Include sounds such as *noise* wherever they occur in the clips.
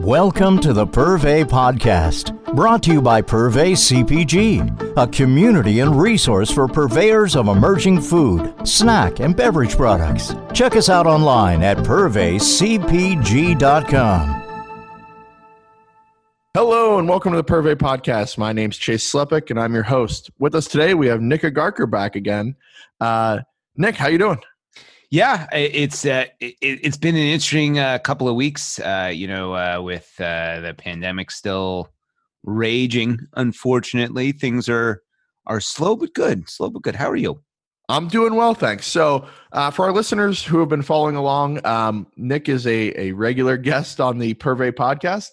Welcome to the Purvey Podcast, brought to you by Purvey CPG, a community and resource for purveyors of emerging food, snack, and beverage products. Check us out online at purveycpg.com. Hello and welcome to the Purvey Podcast. My name's Chase Slepak and I'm your host. With us today, we have Nik Agharkar back again. Uh, Nik, how you doing? Yeah, it's uh, it, has been an interesting uh, couple of weeks. Uh, you know, uh, with uh, the pandemic still raging, unfortunately, things are are slow but good. Slow but good. How are you? I'm doing well, thanks. So, uh, for our listeners who have been following along, um, Nik is a, a regular guest on the Purvey podcast.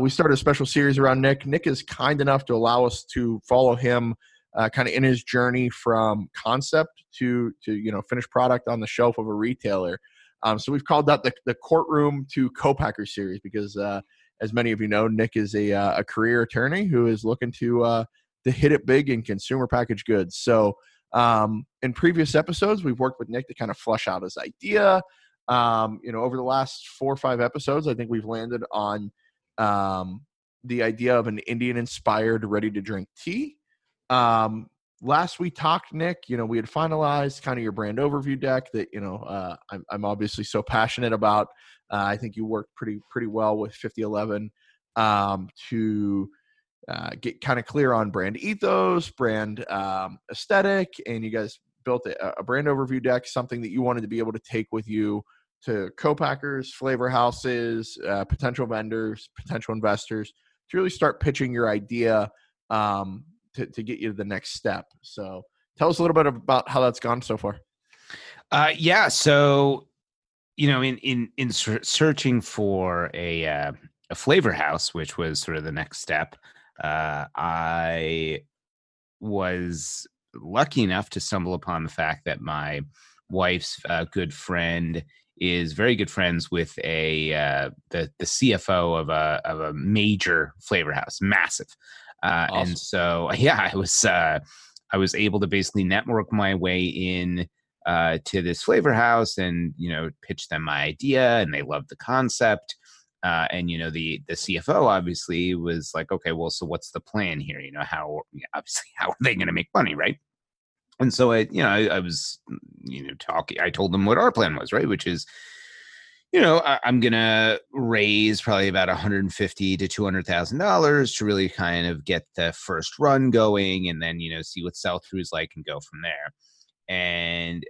we started a special series around Nik. Nik is kind enough to allow us to follow him uh, kind of in his journey from concept to to you know finished product on the shelf of a retailer. Um, so we've called that the, the courtroom to co-packer series because uh, as many of you know, Nik is a, uh, a career attorney who is looking to uh, to hit it big in consumer packaged goods. So um, in previous episodes, we've worked with Nik to kind of flush out his idea. Um, you know, over the last four or five episodes, I think we've landed on um, the idea of an Indian inspired ready to drink tea. Um, last we talked, Nik, you know, we had finalized kind of your brand overview deck that, you know, uh, I'm, I'm obviously so passionate about. Uh, I think you worked pretty, pretty well with 5011 um, to uh, get kind of clear on brand ethos, brand um, aesthetic, and you guys built a, a brand overview deck, something that you wanted to be able to take with you to co-packers, flavor houses, uh, potential vendors, potential investors to really start pitching your idea um, to, to get you to the next step. So tell us a little bit about how that's gone so far. Uh, yeah. So, you know, in, in, in searching for a, uh, a flavor house, which was sort of the next step, uh, I was lucky enough to stumble upon the fact that my wife's uh, good friend is very good friends with a uh, the the CFO of a of a major flavor house, massive. Uh, awesome. And so, *laughs* yeah, I was uh, I was able to basically network my way in uh, to this flavor house and you know pitch them my idea, and they loved the concept. Uh, and you know the the CFO obviously was like, okay, well, so what's the plan here? You know how *laughs* obviously how are they going to make money, right? And so I, you know, I, I was, you know, talking. I told them what our plan was, right, which is you know, I, am gonna raise probably about 150 to 200 thousand dollars to really kind of get the first run going, and then you know see what sell through is like and go from there. And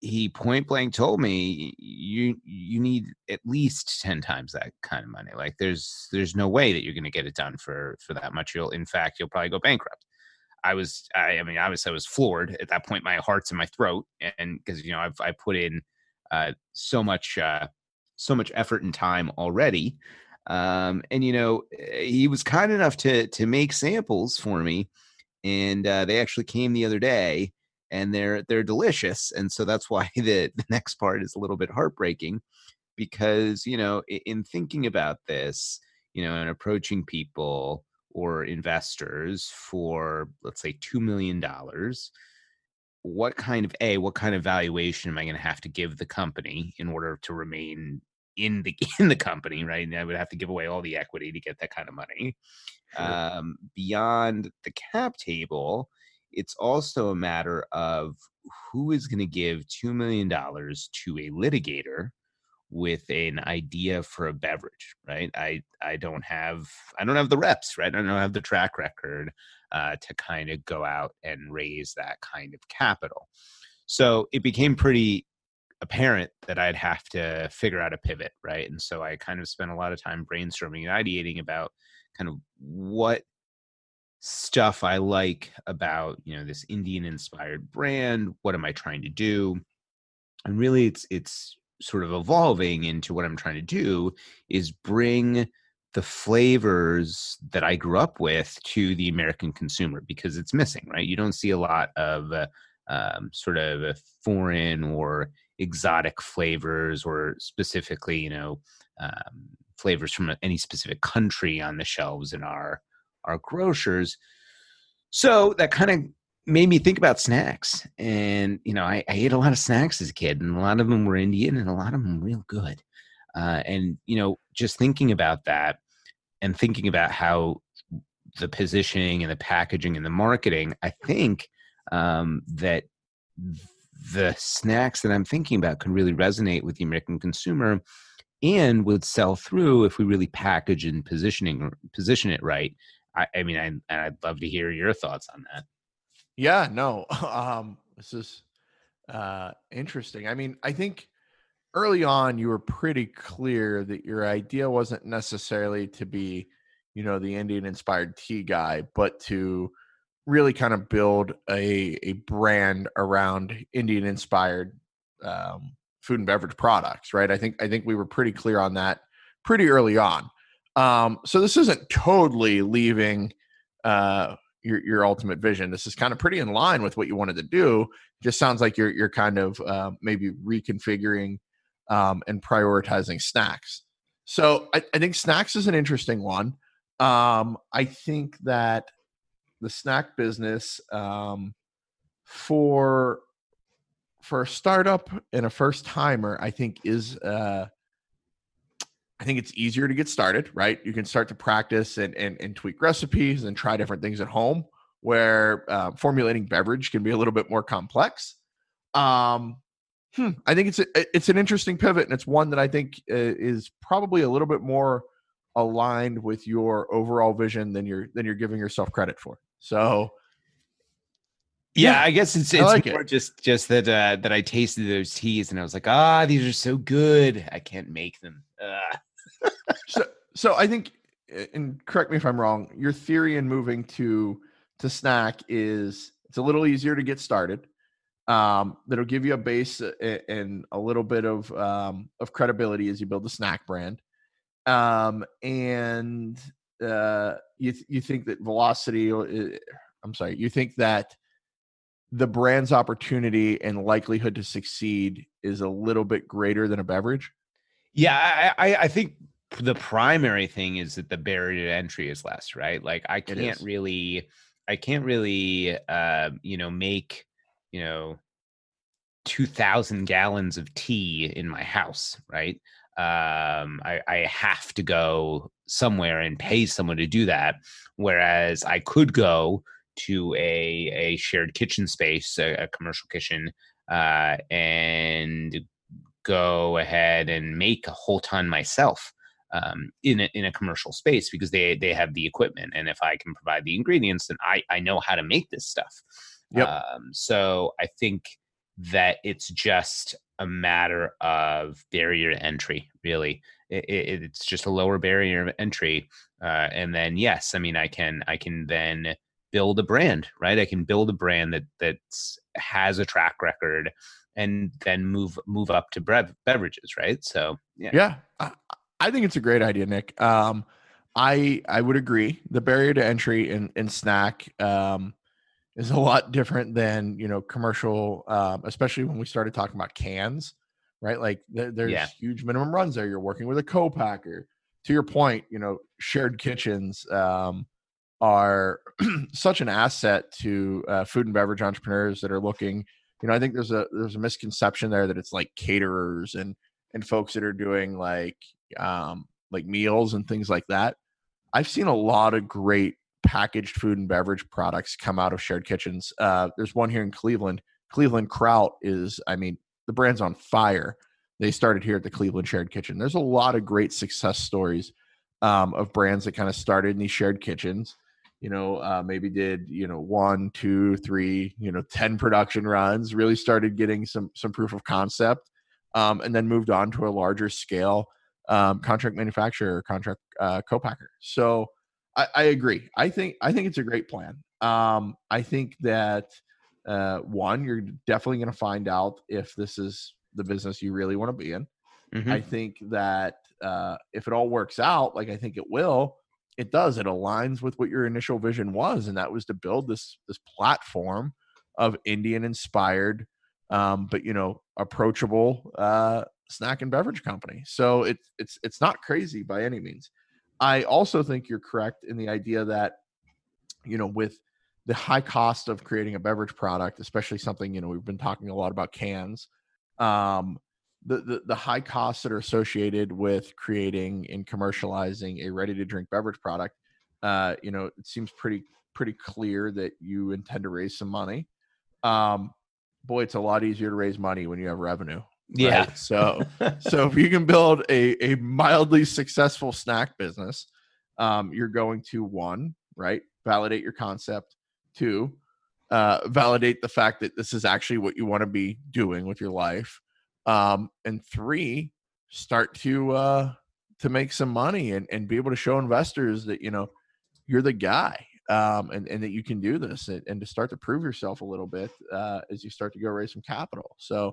he point blank told me you you need at least 10 times that kind of money. Like there's there's no way that you're going to get it done for for that much. You'll in fact you'll probably go bankrupt. I was i, I mean obviously i was floored at that point. My heart's in my throat and because you know i've i put in uh so much uh so much effort and time already. Um, and you know, eh, he was kind enough to to make samples for me, and uh, they actually came the other day, and they're they're delicious. And so that's why *laughs* the the next part is a little bit heartbreaking, because you know, in, in thinking about this, you know, and approaching people or investors for let's say two million dollars what kind of a what kind of valuation am I going to have to give the company in order to remain in the *laughs* in the company, right? And I would have to give away all the equity to get that kind of money. Sure. Um, beyond the cap table, it's also a matter of who is going to give two million dollars to a litigator with an idea for a beverage, right? I I don't have I don't have the reps, right? I don't have the track record uh, to kind of go out and raise that kind of capital. So it became pretty apparent that I'd have to figure out a pivot, right? And so I kind of spent a lot of time brainstorming and ideating about kind of what stuff I like about, you know, this Indian inspired brand, what am I trying to do? And really it's it's sort of evolving into what I'm trying to do is bring the flavors that I grew up with to the American consumer because it's missing, right? You don't see a lot of uh, um, sort of foreign or exotic flavors or specifically, you know, um, flavors from any specific country on the shelves in our our grocers. So that kind of made me think about snacks. And, you know, I, I, ate a lot of snacks as a kid, and a lot of them were Indian and a lot of them real good. Uh, and you know, just thinking about that and thinking about how the positioning and the packaging and the marketing, I think um, that the snacks that I'm thinking about can really resonate with the American consumer and would sell through if we really package and positioning position it right. I, I mean, I, and I'd love to hear your thoughts on that. Yeah, no, *laughs* um, this is uh, interesting. I mean, I think early on you were pretty clear that your idea wasn't necessarily to be, you know, the Indian inspired tea guy, but to really kind of build a a brand around Indian inspired um, food and beverage products, right? I think I think we were pretty clear on that pretty early on. Um, so this isn't totally leaving uh, your your ultimate vision. This is kind of pretty in line with what you wanted to do. Just sounds like you're you're kind of uh, maybe reconfiguring um, and prioritizing snacks. So I, I, think snacks is an interesting one. Um, I think that the snack business um, for for a startup and a first timer, I think is uh, I think it's easier to get started, right? You can start to practice and and, and tweak recipes and try different things at home. Where uh, formulating beverage can be a little bit more complex. Um, hmm, I think it's a, it's an interesting pivot, and it's one that I think uh, is probably a little bit more aligned with your overall vision than you're than you're giving yourself credit for. So yeah, yeah, I guess it's it's like more it. just just that uh, that I tasted those teas and I was like, ah, these are so good. I can't make them. Uh. So so I think, and correct me if I'm wrong. Your theory in moving to to snack is it's a little easier to get started. Um, that'll give you a base and a little bit of um, of credibility as you build the snack brand. Um, and uh, you th- you think that velocity? Uh, I'm sorry. You think that the brand's opportunity and likelihood to succeed is a little bit greater than a beverage? Yeah, I, I, I think the primary thing is that the barrier to entry is less, right? Like I can't really, I can't really, uh, you know, make, you know, two thousand gallons of tea in my house, right? Um, I, I have to go somewhere and pay someone to do that, whereas I could go to a a shared kitchen space, a, a commercial kitchen, uh, and go ahead and make a whole ton myself um, in a, in a commercial space because they they have the equipment, and if I can provide the ingredients, then I I know how to make this stuff. Yep. Um, so I think that it's just a matter of barrier to entry, really. It, it, it's just a lower barrier of entry, uh, and then yes, I mean I can I can then build a brand, right? I can build a brand that that has a track record, and then move move up to brev- beverages, right? So yeah, yeah, I, I think it's a great idea, Nik. Um, I I would agree. The barrier to entry in in snack um, is a lot different than you know commercial, um, especially when we started talking about cans, right? Like th- there's yeah. huge minimum runs there. You're working with a co-packer. To your point, you know, shared kitchens. Um, are *clears throat* such an asset to uh, food and beverage entrepreneurs that are looking. You know, I think there's a there's a misconception there that it's like caterers and and folks that are doing like um, like meals and things like that. I've seen a lot of great packaged food and beverage products come out of shared kitchens. Uh, there's one here in Cleveland. Cleveland Kraut is, I mean, the brand's on fire. They started here at the Cleveland Shared Kitchen. There's a lot of great success stories um, of brands that kind of started in these shared kitchens you know, uh, maybe did you know one, two, three, you know, ten production runs. Really started getting some some proof of concept, um, and then moved on to a larger scale um, contract manufacturer, contract uh, co-packer. So I, I, agree. I think I think it's a great plan. Um, I think that uh, one, you're definitely going to find out if this is the business you really want to be in. Mm-hmm. I think that uh, if it all works out, like I think it will, it does it aligns with what your initial vision was and that was to build this this platform of indian inspired um, but you know approachable uh, snack and beverage company so it's it's it's not crazy by any means i also think you're correct in the idea that you know with the high cost of creating a beverage product especially something you know we've been talking a lot about cans um, the, the the high costs that are associated with creating and commercializing a ready to drink beverage product, uh, you know, it seems pretty pretty clear that you intend to raise some money. Um, boy, it's a lot easier to raise money when you have revenue. Yeah. right? So *laughs* so if you can build a a mildly successful snack business, um, you're going to one right validate your concept. Two, uh, validate the fact that this is actually what you want to be doing with your life um, and three start to uh, to make some money and, and be able to show investors that you know you're the guy um, and, and that you can do this and, and to start to prove yourself a little bit uh, as you start to go raise some capital so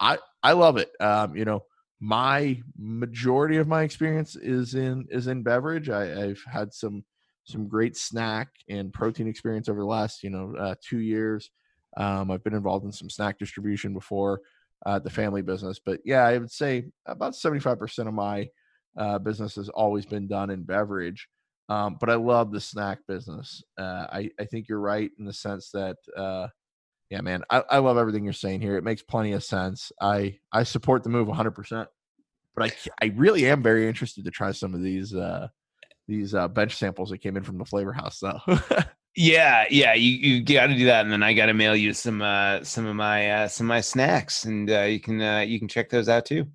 i i love it um, you know my majority of my experience is in is in beverage I, i've had some some great snack and protein experience over the last you know uh, two years um, i've been involved in some snack distribution before uh, the family business. But yeah, I would say about 75% of my uh, business has always been done in beverage. Um, but I love the snack business. Uh, I, I think you're right in the sense that, uh, yeah, man, I, I love everything you're saying here. It makes plenty of sense. I, I support the move 100%. But I, I really am very interested to try some of these uh, these uh, bench samples that came in from the flavor house, though. *laughs* Yeah, yeah, you, you got to do that, and then I got to mail you some uh, some of my uh, some of my snacks, and uh, you can uh, you can check those out too.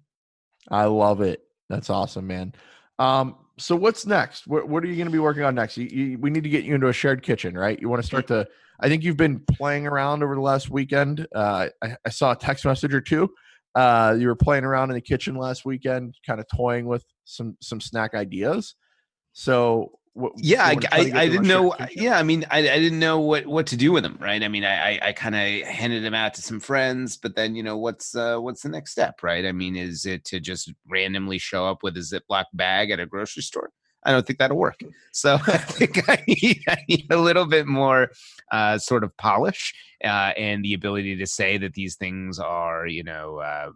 I love it. That's awesome, man. Um, so what's next? What, what are you going to be working on next? You, you, we need to get you into a shared kitchen, right? You want to start to. I think you've been playing around over the last weekend. Uh, I, I saw a text message or two. Uh, you were playing around in the kitchen last weekend, kind of toying with some some snack ideas. So what, yeah, I, I, I didn't know. Yeah, I mean, I, I didn't know what what to do with them, right? I mean, I I, I kind of handed them out to some friends, but then you know, what's uh, what's the next step, right? I mean, is it to just randomly show up with a Ziploc bag at a grocery store? I don't think that'll work. So *laughs* I think I need, I need a little bit more uh, sort of polish uh, and the ability to say that these things are, you know, uh,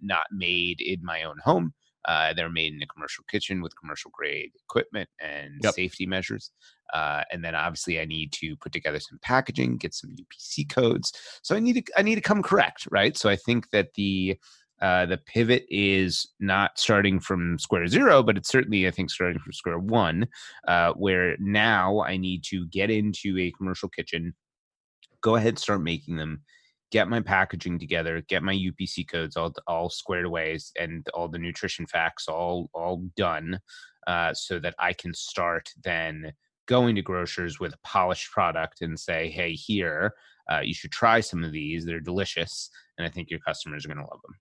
not made in my own home. Uh, they're made in a commercial kitchen with commercial grade equipment and yep. safety measures. Uh, and then obviously I need to put together some packaging, get some UPC codes. So I need to I need to come correct, right? So I think that the uh, the pivot is not starting from square zero, but it's certainly, I think, starting from square one, uh, where now I need to get into a commercial kitchen, go ahead, start making them, get my packaging together, get my UPC codes all all squared away, and all the nutrition facts all all done, uh, so that I can start then going to grocers with a polished product and say, "Hey, here, uh, you should try some of these. They're delicious, and I think your customers are going to love them."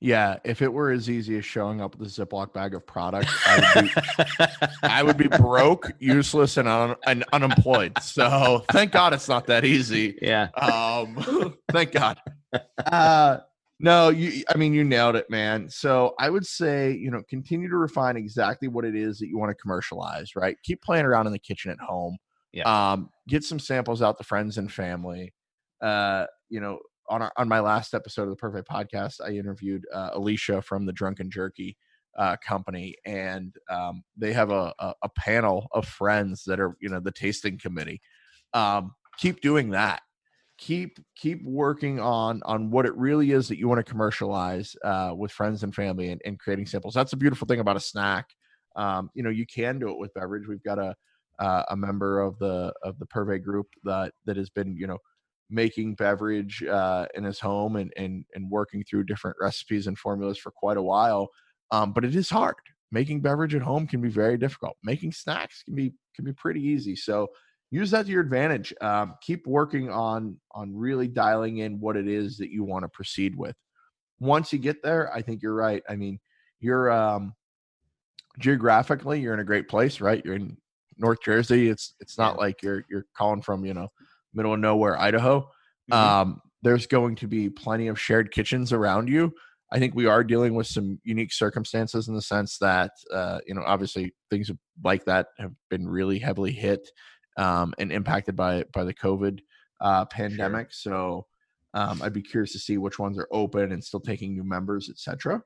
Yeah, if it were as easy as showing up with a Ziploc bag of product, I would be, I would be *laughs* broke, useless, and, un, and unemployed. So thank God it's not that easy. Yeah. Um, *laughs* thank God. Uh, no, you. I mean, you nailed it, man. So I would say, you know, continue to refine exactly what it is that you want to commercialize. Right. Keep playing around in the kitchen at home. Yeah. Um, get some samples out to friends and family. Uh, you know, on our, on my last episode of the PurVey Podcast, I interviewed uh, Alicia from the Drunken Jerky uh, company, and um, they have a, a, a, panel of friends that are you know the tasting committee. Um, keep doing that. Keep keep working on on what it really is that you want to commercialize uh, with friends and family and, and, creating samples. That's a beautiful thing about a snack. Um, you know, you can do it with beverage. We've got a uh, a member of the of the PurVey group that that has been you know making beverage uh, in his home and, and and working through different recipes and formulas for quite a while. Um, but it is hard. Making beverage at home can be very difficult. Making snacks can be can be pretty easy. So use that to your advantage. Um, keep working on on really dialing in what it is that you want to proceed with. Once you get there, I think you're right. I mean, you're um, geographically you're in a great place, right? You're in North Jersey. It's it's not like you're you're calling from you know middle of nowhere Idaho. Mm-hmm. Um, there's going to be plenty of shared kitchens around you. I think we are dealing with some unique circumstances in the sense that, uh, you know, obviously things like that have been really heavily hit um, and impacted by by the COVID uh, pandemic. Sure. So um, I'd be curious to see which ones are open and still taking new members, etc.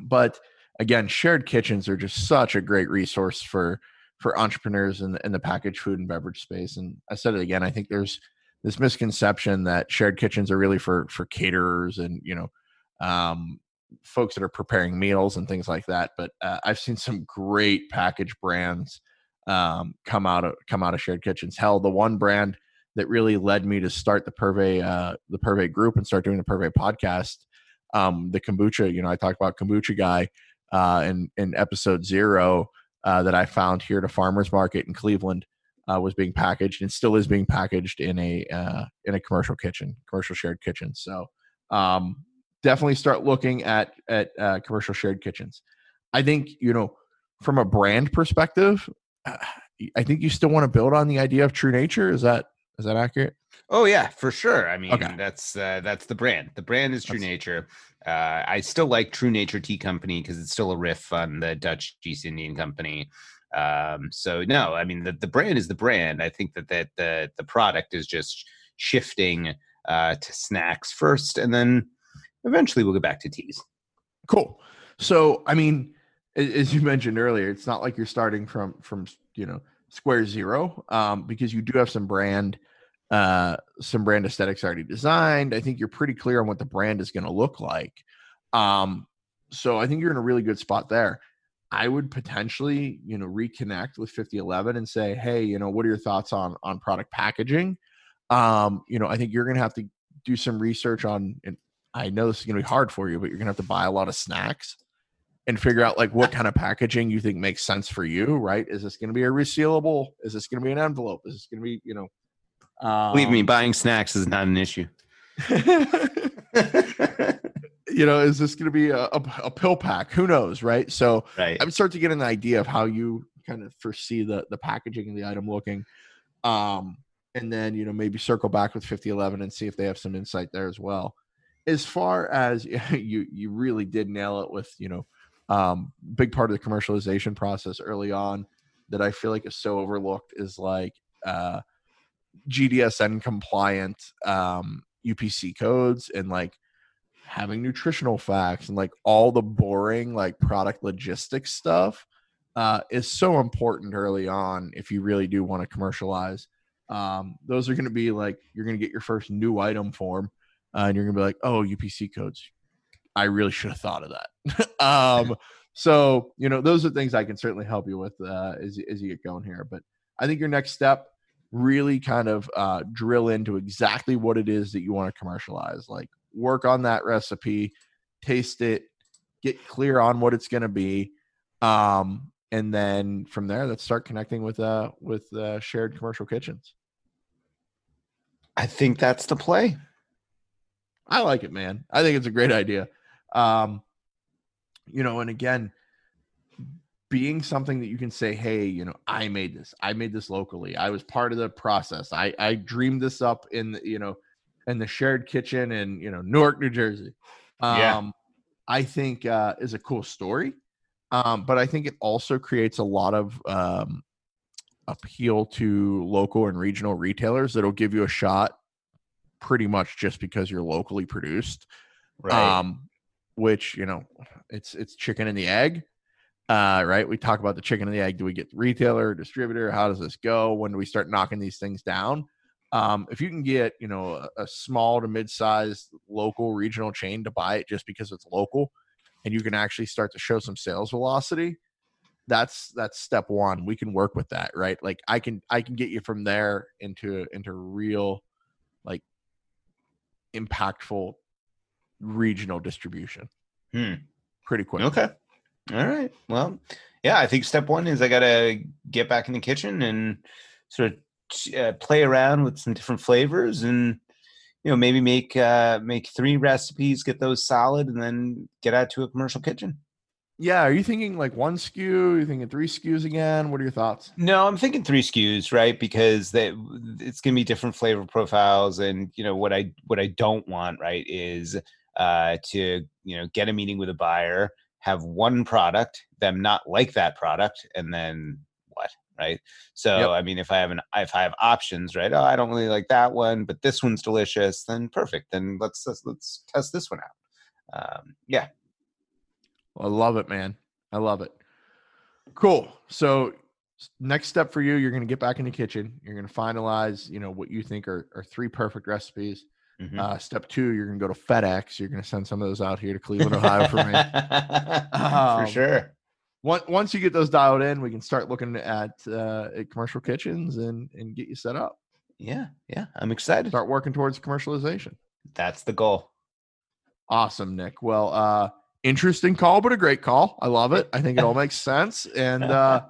But again, shared kitchens are just such a great resource for for entrepreneurs in the, in the packaged food and beverage space. And I said it again. I think there's this misconception that shared kitchens are really for for caterers and you know um, folks that are preparing meals and things like that. But uh, I've seen some great package brands um, come out of come out of shared kitchens. Hell, the one brand that really led me to start the Purvey uh, the Purvey group and start doing the Purvey podcast. Um, the kombucha, you know, I talked about kombucha guy uh, in in episode zero uh, that I found here at a farmers market in Cleveland uh, was being packaged and still is being packaged in a uh, in a commercial kitchen, commercial shared kitchen. So um, definitely start looking at at uh, commercial shared kitchens. I think you know from a brand perspective, uh, I think you still want to build on the idea of true nature. Is that is that accurate? Oh yeah, for sure. I mean, Okay. that's uh, that's the brand. The brand is True That's- Nature. Uh, I still like True Nature Tea Company because it's still a riff on the Dutch East Indian Company. Um, so no, I mean the, the brand is the brand. I think that that the the product is just shifting uh, to snacks first, and then eventually we'll get back to teas. Cool. So, I mean, as you mentioned earlier, it's not like you're starting from from you know square zero, um, because you do have some brand, uh, some brand aesthetics already designed. I think you're pretty clear on what the brand is going to look like. Um, so I think you're in a really good spot there. I would potentially, you know, reconnect with 5011 and say, hey, you know, what are your thoughts on on product packaging? Um, you know, I think you're going to have to do some research on, and I know this is going to be hard for you, but you're going to have to buy a lot of snacks and figure out like what kind of packaging you think makes sense for you, right? Is this going to be a resealable? Is this going to be an envelope? Is this going to be, you know, um, Believe me, buying snacks is not an issue. *laughs* you know, is this going to be a, a, a pill pack? Who knows, right? So right. I'm start to get an idea of how you kind of foresee the the packaging of the item looking, um, and then you know maybe circle back with 5011 and see if they have some insight there as well. As far as *laughs* you you really did nail it with you know um, big part of the commercialization process early on that I feel like is so overlooked is like uh, GDSN compliant um, UPC codes and like having nutritional facts and like all the boring like product logistics stuff uh, is so important early on if you really do want to commercialize. Um, those are going to be like you're going to get your first new item form, uh, and you're going to be like, "Oh, UPC codes. I really should have thought of that." *laughs* um, so you know, those are things I can certainly help you with uh, as as you get going here. But I think your next step really kind of uh, drill into exactly what it is that you want to commercialize. Like work on that recipe, taste it, get clear on what it's going to be, um, and then from there, let's start connecting with uh with uh, shared commercial kitchens. I think that's the play. I like it, man. I think it's a great idea. Um, you know, and again, being something that you can say, hey, you know, I made this. I made this locally. I was part of the process. I I dreamed this up in the, you know, in the shared kitchen in, you know, Newark, New Jersey. Um Yeah. I think uh is a cool story. Um, but I think it also creates a lot of um appeal to local and regional retailers that'll give you a shot pretty much just because you're locally produced Right. um which you know it's it's chicken and the egg uh right we talk about the chicken and the egg do we get the retailer or distributor how does this go when do we start knocking these things down um if you can get you know a, a small to mid-sized local regional chain to buy it just because it's local and you can actually start to show some sales velocity that's that's step one we can work with that right like i can i can get you from there into into real like impactful regional distribution Hmm. pretty quick. Okay. All right. Well, yeah, I think step one is I got to get back in the kitchen and sort of uh, play around with some different flavors and you know maybe make uh make three recipes get those solid and then get out to a commercial kitchen Yeah, are you thinking like one SKU? Are you thinking three SKUs again? What are your thoughts? no i'm thinking three SKUs right because they, it's going to be different flavor profiles and you know what i what i don't want right is uh to you know get a meeting with a buyer have one product them not like that product and then what right so Yep. i mean if i have an if i have options right oh i don't really like that one but this one's delicious then perfect then let's let's, let's test this one out um yeah I love it, man. I love it. Cool. So next step for you, you're going to get back in the kitchen. You're going to finalize, you know, what you think are, are three perfect recipes. Mhm. Uh, step two, you're going to go to FedEx. You're going to send some of those out here to Cleveland, Ohio for me. *laughs* For Um, sure. Once, once you get those dialed in, we can start looking at, uh, at commercial kitchens and, and get you set up. Yeah, yeah. I'm excited. Start working towards commercialization. That's the goal. Awesome, Nik. Well, uh, interesting call, but a great call. I love it. I think it all *laughs* makes sense. And uh,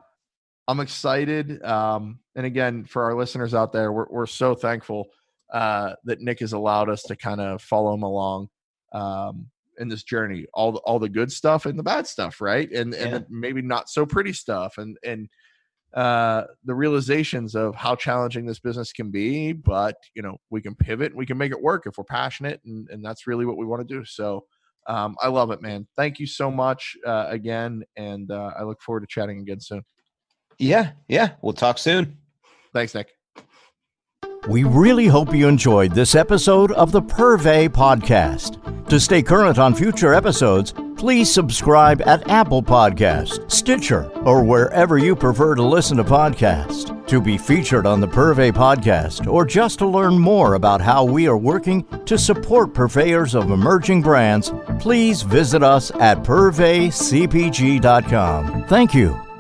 I'm excited. Um, and again, for our listeners out there, we're, we're so thankful uh, that Nik has allowed us to kind of follow him along um, in this journey, all the, all the good stuff and the bad stuff, right? And and Yeah. the maybe not so pretty stuff, and and uh, the realizations of how challenging this business can be. But you know, we can pivot, and we can make it work if we're passionate, and and that's really what we want to do. So. Um, I love it, man. Thank you so much uh, again, and uh, I look forward to chatting again soon. Yeah, yeah. We'll talk soon. Thanks, Nik. We really hope you enjoyed this episode of the Purvey Podcast. To stay current on future episodes, please subscribe at Apple Podcasts, Stitcher, or wherever you prefer to listen to podcasts. To be featured on the Purvey Podcast, or just to learn more about how we are working to support purveyors of emerging brands, please visit us at purveycpg.com. Thank you.